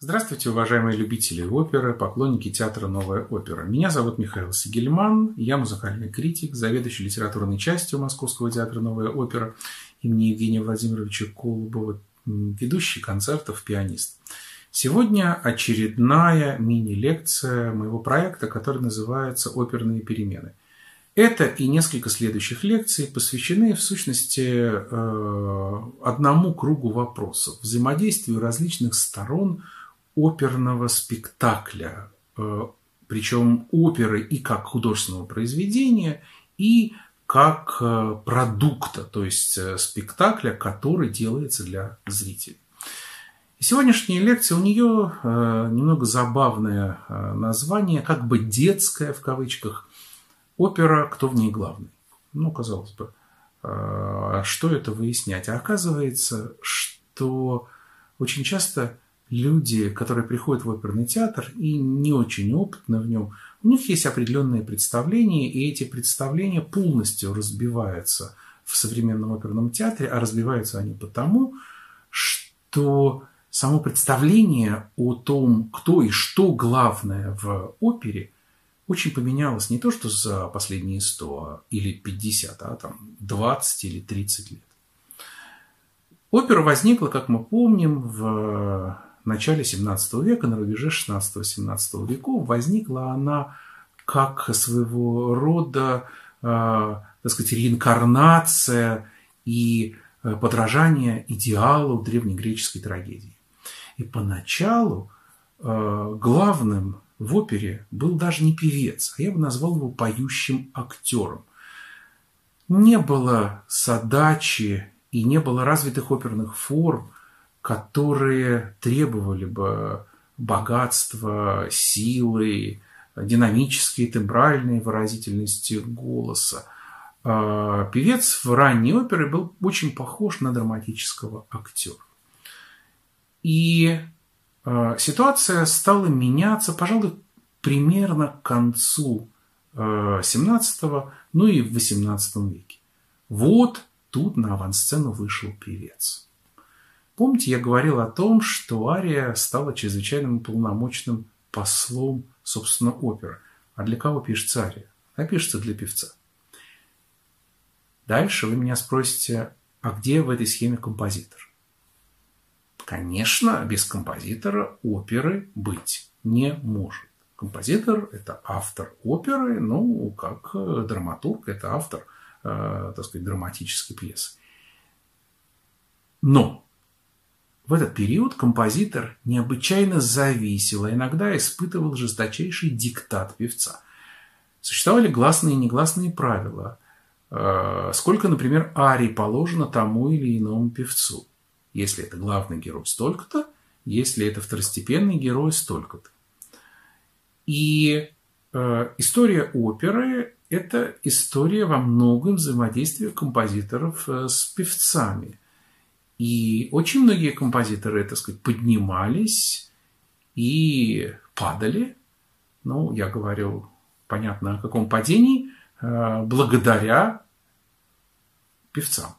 Здравствуйте, уважаемые любители оперы, поклонники театра «Новая опера». Меня зовут Михаил Сигельман, я музыкальный критик, заведующий литературной частью Московского театра «Новая опера» имени Евгения Владимировича Колубова, ведущий концертов, пианист. Сегодня очередная мини-лекция моего проекта, который называется «Оперные перемены». Это и несколько следующих лекций посвящены, в сущности, э, одному кругу вопросов – взаимодействию различных сторон – оперного спектакля, э, причем оперы и как художественного произведения, и как э, продукта, то есть э, спектакля, который делается для зрителей. сегодняшняя лекция, у нее немного забавное название, как бы детское в кавычках, опера «Кто в ней главный?». Ну, казалось бы, что это выяснять? А оказывается, что очень часто люди, которые приходят в оперный театр и не очень опытны в нем, у них есть определенные представления, и эти представления полностью разбиваются в современном оперном театре, а разбиваются они потому, что само представление о том, кто и что главное в опере, очень поменялось не то, что за последние 100 или 50, а там 20 или 30 лет. Опера возникла, как мы помним, в начале 17 века, на рубеже 16-17 веков, возникла она как своего рода, э, так сказать, реинкарнация и э, подражание идеалу древнегреческой трагедии. И поначалу э, главным в опере был даже не певец, а я бы назвал его поющим актером. Не было задачи и не было развитых оперных форм, которые требовали бы богатства, силы, динамической тембральной выразительности голоса. А, певец в ранней опере был очень похож на драматического актера. И а, ситуация стала меняться, пожалуй, примерно к концу 17 а, ну и в 18 веке. Вот тут на авансцену вышел певец. Помните, я говорил о том, что Ария стала чрезвычайным полномочным послом, собственно, оперы. А для кого пишется Ария? Она пишется для певца. Дальше вы меня спросите, а где в этой схеме композитор? Конечно, без композитора оперы быть не может. Композитор – это автор оперы, ну, как драматург – это автор, э, так сказать, драматической пьесы. Но в этот период композитор необычайно зависел, а иногда испытывал жесточайший диктат певца. Существовали гласные и негласные правила. Э, сколько, например, арий положено тому или иному певцу. Если это главный герой столько-то, если это второстепенный герой столько-то. И э, история оперы – это история во многом взаимодействия композиторов э, с певцами – и очень многие композиторы, так сказать, поднимались и падали. Ну, я говорю, понятно, о каком падении, э, благодаря певцам.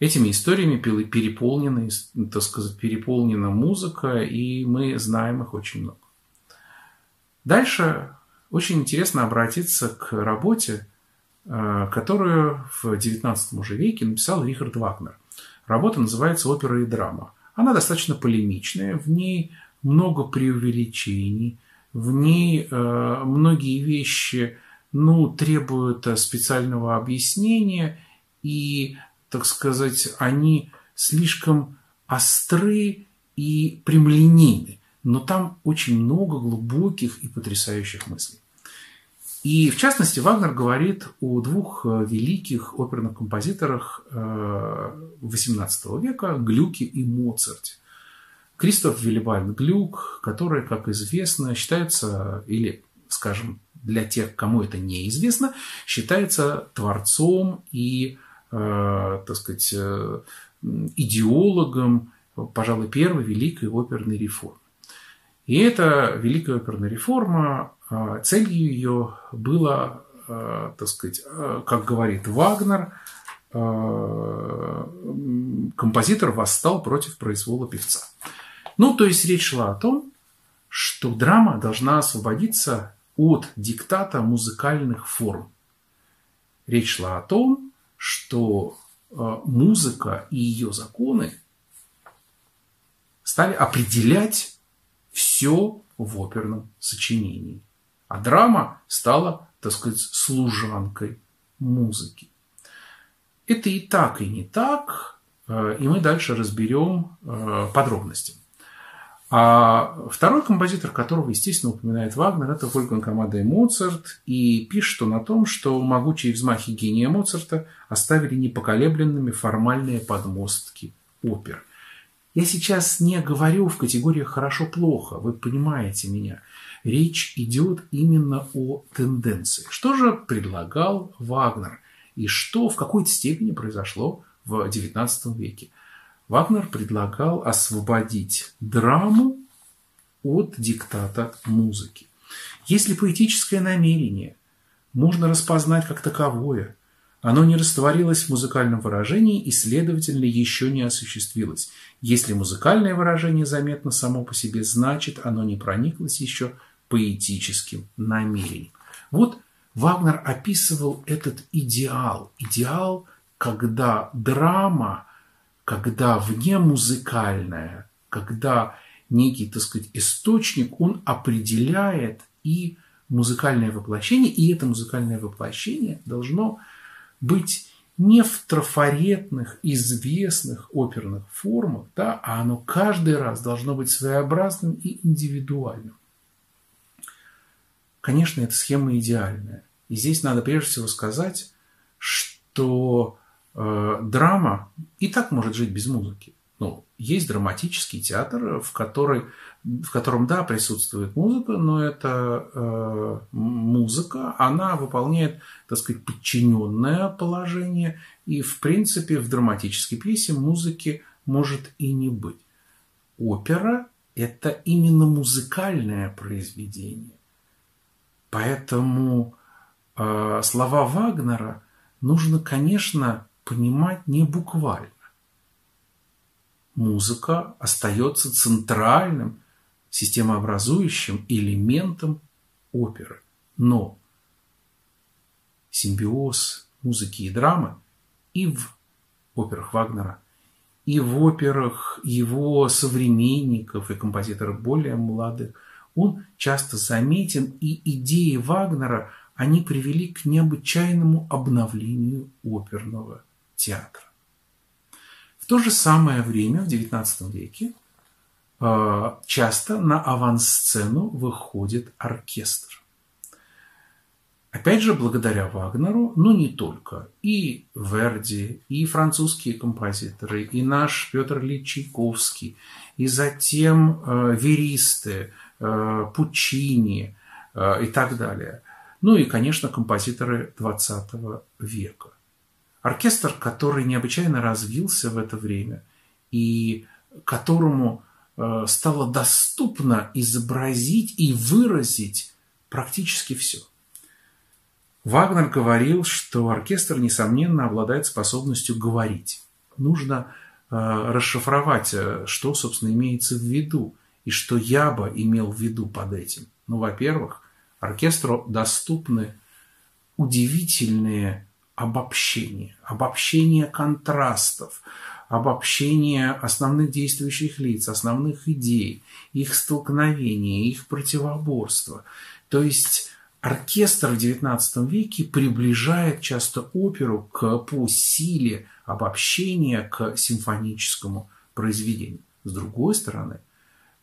Этими историями переполнена, так сказать, переполнена музыка, и мы знаем их очень много. Дальше очень интересно обратиться к работе которую в XIX уже веке написал Рихард Вагнер. Работа называется «Опера и драма». Она достаточно полемичная, в ней много преувеличений, в ней э, многие вещи ну, требуют э, специального объяснения, и, так сказать, они слишком остры и прямолинейны. Но там очень много глубоких и потрясающих мыслей. И в частности, Вагнер говорит о двух э, великих оперных композиторах XVIII э, века – Глюке и Моцарте. Кристоф Виллибальд Глюк, который, как известно, считается, или, скажем, для тех, кому это неизвестно, считается творцом и, э, так сказать, э, идеологом, пожалуй, первой великой оперной реформы. И эта великая оперная реформа а, целью ее было, а, так сказать, а, как говорит Вагнер, композитор восстал против произвола певца. Ну, то есть речь шла о том, что драма должна освободиться от диктата музыкальных форм. Речь шла о том, что музыка и ее законы стали определять все в оперном сочинении. А драма стала, так сказать, служанкой музыки. Это и так, и не так, э, и мы дальше разберем э, подробности. А второй композитор, которого, естественно, упоминает Вагнер, это Вольфганг Амадей Моцарт, и пишет он о том, что могучие взмахи гения Моцарта оставили непоколебленными формальные подмостки опер. Я сейчас не говорю в категориях «хорошо-плохо», вы понимаете меня. Речь идет именно о тенденции. Что же предлагал Вагнер и что в какой-то степени произошло в XIX веке? Вагнер предлагал освободить драму от диктата музыки. Если поэтическое намерение можно распознать как таковое, оно не растворилось в музыкальном выражении и, следовательно, еще не осуществилось. Если музыкальное выражение заметно само по себе, значит, оно не прониклось еще поэтическим намерением. Вот Вагнер описывал этот идеал. Идеал, когда драма – когда вне музыкальное, когда некий, так сказать, источник, он определяет и музыкальное воплощение, и это музыкальное воплощение должно быть не в трафаретных, известных оперных формах, да, а оно каждый раз должно быть своеобразным и индивидуальным. Конечно, эта схема идеальная. И здесь надо прежде всего сказать, что Э, драма и так может жить без музыки. Ну, есть драматический театр, в, который, в котором, да, присутствует музыка, но эта э, музыка, она выполняет, так сказать, подчиненное положение, и, в принципе, в драматической пьесе музыки может и не быть. Опера – это именно музыкальное произведение. Поэтому э, слова Вагнера нужно, конечно, понимать не буквально. Музыка остается центральным системообразующим элементом оперы. Но симбиоз музыки и драмы и в операх Вагнера, и в операх его современников и композиторов более молодых, он часто заметен, и идеи Вагнера, они привели к необычайному обновлению оперного театра. То же самое время, в XIX веке, э, часто на авансцену выходит оркестр. Опять же, благодаря Вагнеру, но не только, и Верди, и французские композиторы, и наш Петр Ильич и затем э, веристы, э, Пучини э, и так далее. Ну и, конечно, композиторы XX века. Оркестр, который необычайно развился в это время и которому э, стало доступно изобразить и выразить практически все. Вагнер говорил, что оркестр, несомненно, обладает способностью говорить. Нужно э, расшифровать, э, что, собственно, имеется в виду, и что я бы имел в виду под этим. Ну, во-первых, оркестру доступны удивительные обобщение, обобщение контрастов, обобщение основных действующих лиц, основных идей, их столкновения, их противоборства. То есть оркестр в XIX веке приближает часто оперу к, по силе обобщения к симфоническому произведению. С другой стороны,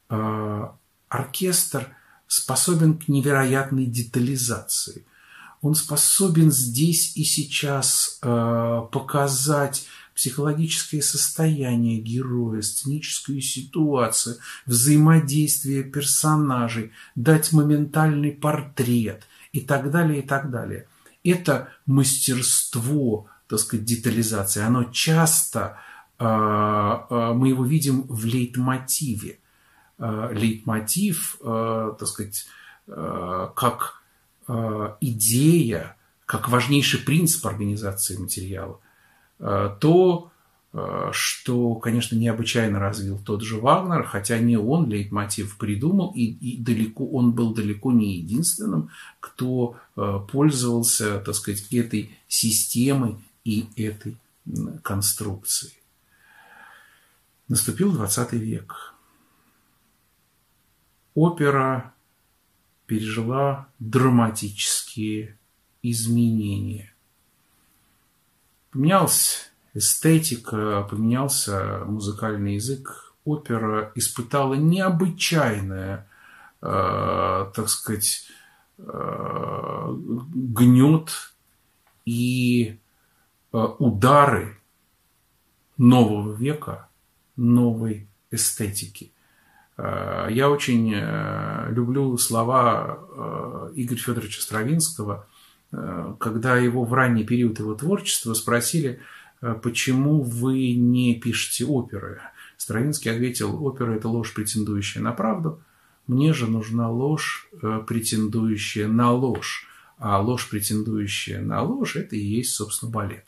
э, оркестр способен к невероятной детализации – он способен здесь и сейчас э, показать психологическое состояние героя, сценическую ситуацию, взаимодействие персонажей, дать моментальный портрет и так далее, и так далее. Это мастерство, так сказать, детализации, оно часто, э, э, мы его видим в лейтмотиве. Лейтмотив, так сказать, как идея как важнейший принцип организации материала, э, то э, что, конечно, необычайно развил тот же Вагнер, хотя не он лейтмотив придумал, и, и далеко, он был далеко не единственным, кто э, пользовался, так сказать, этой системой и этой конструкцией. Наступил 20 век. Опера пережила драматические изменения. Поменялась эстетика, поменялся музыкальный язык. Опера испытала необычайное, э, так сказать, э, гнет и э, удары нового века, новой эстетики. Э, я очень э, люблю слова э, Игоря Федоровича Стравинского, когда его в ранний период его творчества спросили, почему вы не пишете оперы. Стравинский ответил, опера – это ложь, претендующая на правду. Мне же нужна ложь, претендующая на ложь. А ложь, претендующая на ложь – это и есть, собственно, балет.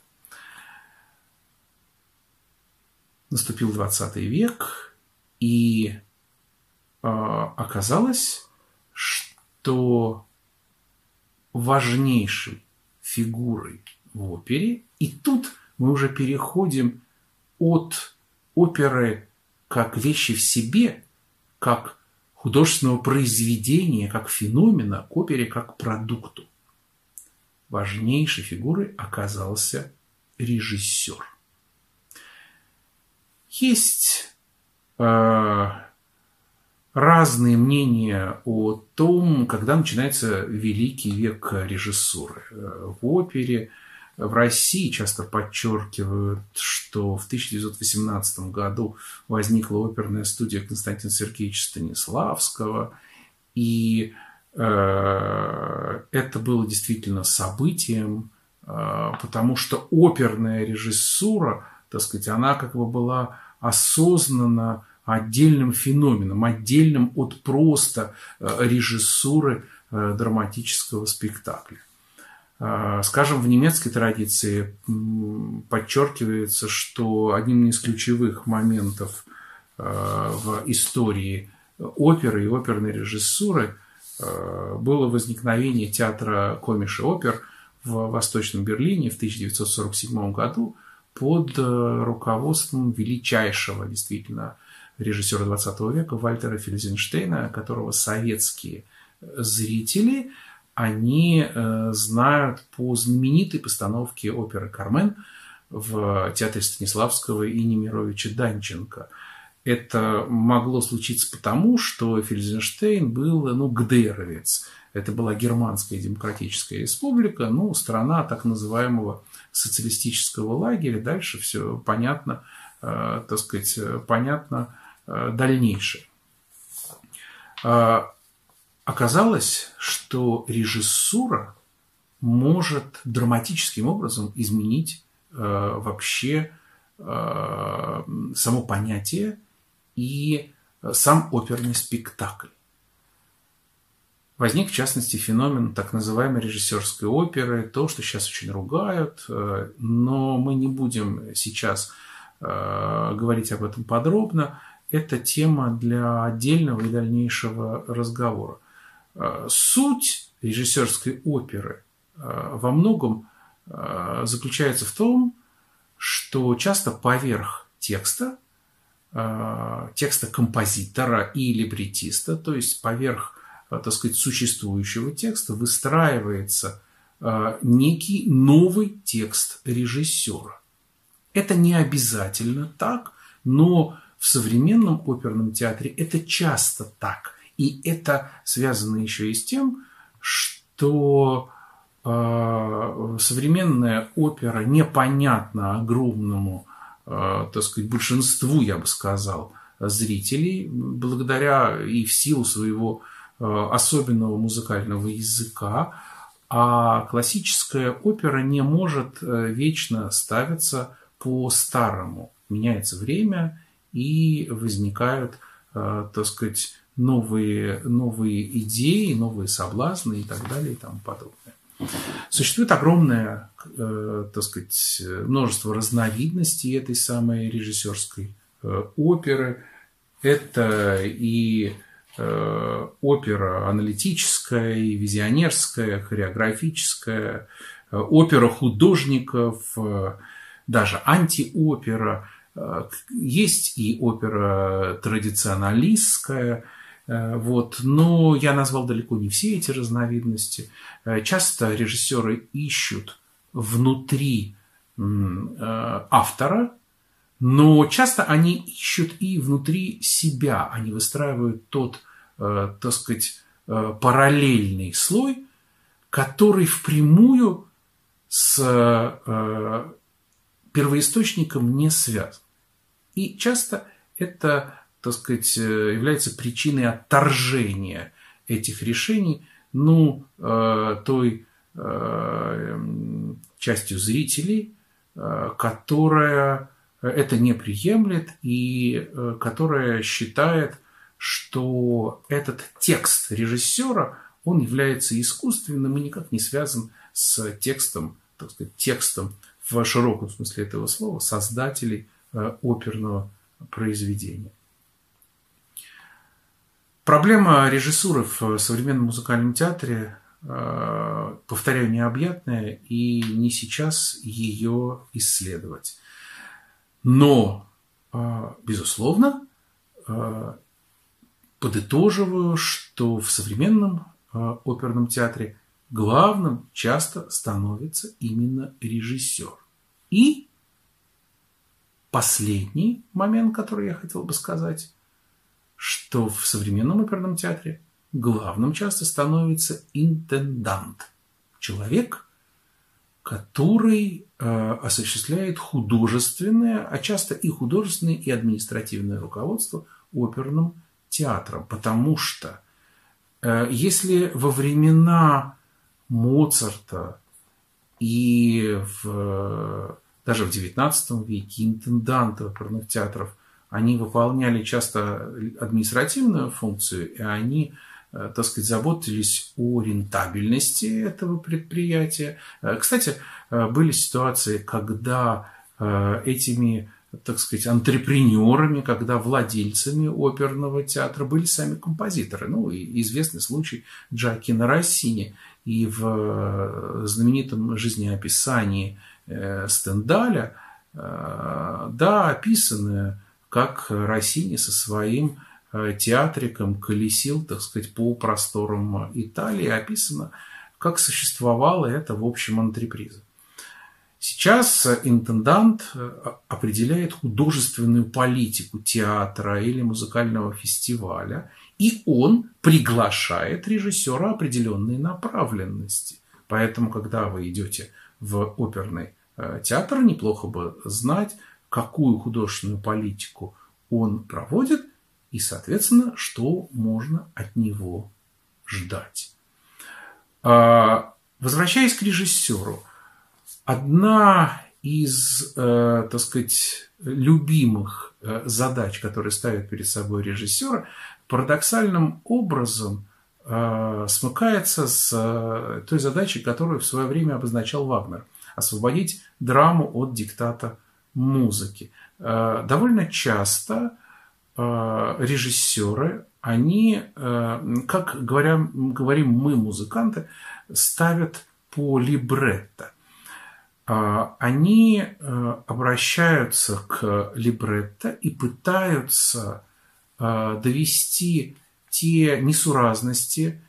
Наступил 20 век, и оказалось, что важнейшей фигурой в опере, и тут мы уже переходим от оперы как вещи в себе, как художественного произведения, как феномена, к опере как продукту. Важнейшей фигурой оказался режиссер. Есть э, разные мнения о том, когда начинается великий век режиссуры. В опере в России часто подчеркивают, что в 1918 году возникла оперная студия Константина Сергеевича Станиславского, и э, это было действительно событием, э, потому что оперная режиссура, так сказать, она как бы была осознанно отдельным феноменом, отдельным от просто э, режиссуры э, драматического спектакля. Э, скажем, в немецкой традиции подчеркивается, что одним из ключевых моментов в истории оперы и оперной режиссуры было возникновение театра комиша опер в Восточном Берлине в 1947 году под руководством величайшего действительно режиссера 20 века Вальтера Фельзенштейна, которого советские зрители, они э, знают по знаменитой постановке оперы «Кармен» в театре Станиславского и Немировича Данченко. Это могло случиться потому, что Фельзенштейн был ну, гдеровец. Это была Германская демократическая республика, ну, страна так называемого социалистического лагеря. Дальше все понятно, э, так сказать, понятно, Э, дальнейшее. А, оказалось, что режиссура может драматическим образом изменить э, вообще э, само понятие и сам оперный спектакль. Возник, в частности, феномен так называемой режиссерской оперы, то, что сейчас очень ругают, но мы не будем сейчас говорить об этом подробно это тема для отдельного и дальнейшего разговора. Э, суть режиссерской оперы э, во многом э, заключается в том, что часто поверх текста, текста композитора и либретиста, то есть поверх, так сказать, существующего текста выстраивается некий новый текст режиссера. Это не обязательно так, но в современном оперном театре это часто так. И это связано еще и с тем, что э, современная опера непонятна огромному, э, так сказать, большинству, я бы сказал, зрителей, благодаря и в силу своего э, особенного музыкального языка, а классическая опера не может э, вечно ставиться по-старому. Меняется время, и возникают, э, так сказать, новые, новые идеи, новые соблазны и так далее и тому подобное. Существует огромное, э, так сказать, множество разновидностей этой самой режиссерской э, оперы. Это и опера аналитическая, и визионерская, хореографическая, опера художников, даже антиопера. Есть и опера традиционалистская – Э, вот. Но я назвал далеко не все эти разновидности. Э, часто режиссеры ищут внутри э, автора, но часто они ищут и внутри себя. Они выстраивают тот, так сказать, параллельный слой, который впрямую с первоисточником не связан. И часто это так сказать, э, является причиной отторжения этих решений, ну, э, той э, частью зрителей, которая это не приемлет и которая считает, что этот текст режиссера, он является искусственным и никак не связан с текстом, так сказать, текстом в широком смысле этого слова создателей оперного произведения. Проблема режиссуры в современном музыкальном театре, э, повторяю, необъятная, и не сейчас ее исследовать. Но, э, безусловно, э, подытоживаю, что в современном оперном театре главным часто становится именно режиссер. И последний момент, который я хотел бы сказать, что в современном оперном театре главным часто становится интендант. Человек, который э, осуществляет художественное, а часто и художественное, и административное руководство оперным театром. Потому что э, если во времена Моцарта и в, даже в XIX веке интенданты оперных театров они выполняли часто административную функцию, и они, э, так сказать, заботились о рентабельности этого предприятия. Э, кстати, э, были ситуации, когда этими так сказать, антрепренерами, когда владельцами оперного театра были сами композиторы. Ну, и известный случай Джакина Россини. И в знаменитом жизнеописании Стендаля, да, описаны как Россини со своим э, театриком колесил, так сказать, по просторам Италии, описано, как существовала это, в общем, антреприза. Сейчас интендант э, определяет художественную политику театра или музыкального фестиваля, и он приглашает режиссера определенной направленности. Поэтому, когда вы идете в оперный э, театр, неплохо бы знать, какую художественную политику он проводит и, соответственно, что можно от него ждать. А, возвращаясь к режиссеру, одна из, э, так сказать, любимых э, задач, которые ставит перед собой режиссер, парадоксальным образом э, смыкается с той задачей, которую в свое время обозначал Вагнер – освободить драму от диктата музыки. Э, довольно часто э, режиссеры, они, э, как говоря, говорим мы, музыканты, ставят по либретто. Они обращаются к либретто и пытаются довести те несуразности,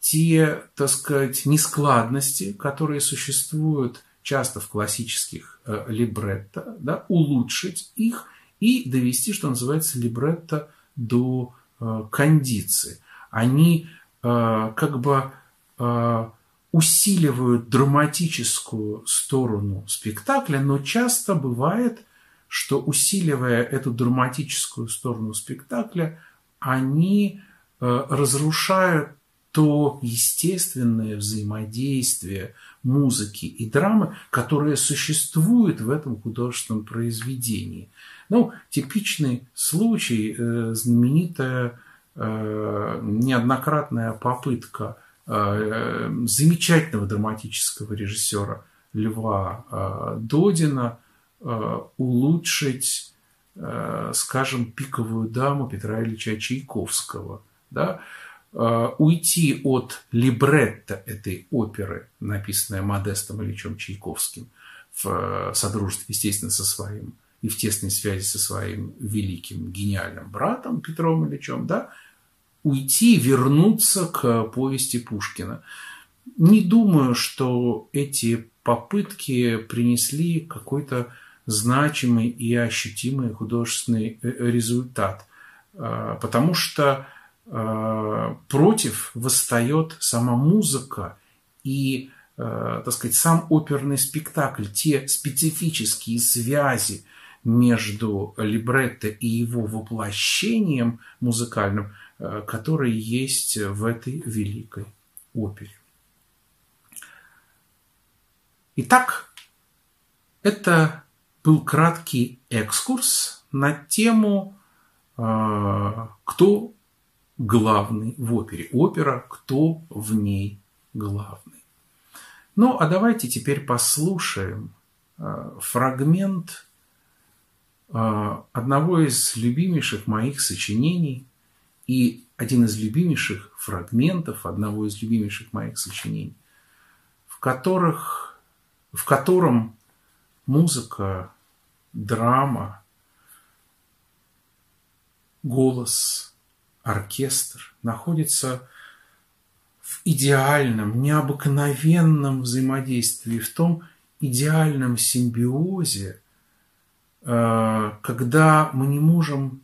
те, так сказать, нескладности, которые существуют часто в классических э, либретто, да, улучшить их и довести, что называется, либретто до э, кондиции. Они э, как бы э, усиливают драматическую сторону спектакля, но часто бывает, что усиливая эту драматическую сторону спектакля, они э, разрушают то естественное взаимодействие музыки и драмы, которое существует в этом художественном произведении. Ну, типичный случай, э, знаменитая э, неоднократная попытка замечательного драматического режиссера Льва Додина улучшить, скажем, пиковую даму Петра Ильича Чайковского. Да? Уйти от либретто этой оперы, написанной Модестом Ильичем Чайковским, в содружестве, естественно, со своим и в тесной связи со своим великим гениальным братом Петром Ильичем, да, уйти, вернуться к повести Пушкина. Не думаю, что эти попытки принесли какой-то значимый и ощутимый художественный э, результат, потому что против восстает сама музыка и, а, так сказать, сам оперный спектакль, те специфические связи между либретто и его воплощением музыкальным – Э, которые есть в этой великой опере. Итак, это был краткий экскурс на тему, э, кто главный в опере. Опера, кто в ней главный. Ну, а давайте теперь послушаем э, фрагмент одного из любимейших моих сочинений – и один из любимейших фрагментов, одного из любимейших моих сочинений, в, которых, в котором музыка, драма, голос, оркестр находится в идеальном, необыкновенном взаимодействии, в том идеальном симбиозе, э, когда мы не можем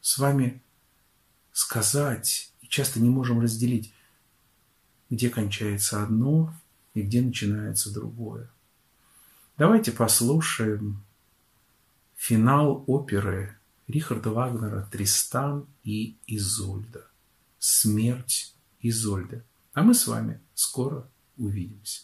с вами сказать, и часто не можем разделить, где кончается одно и где начинается другое. Давайте послушаем финал оперы Рихарда Вагнера «Тристан и Изольда». Смерть Изольды. А мы с вами скоро увидимся.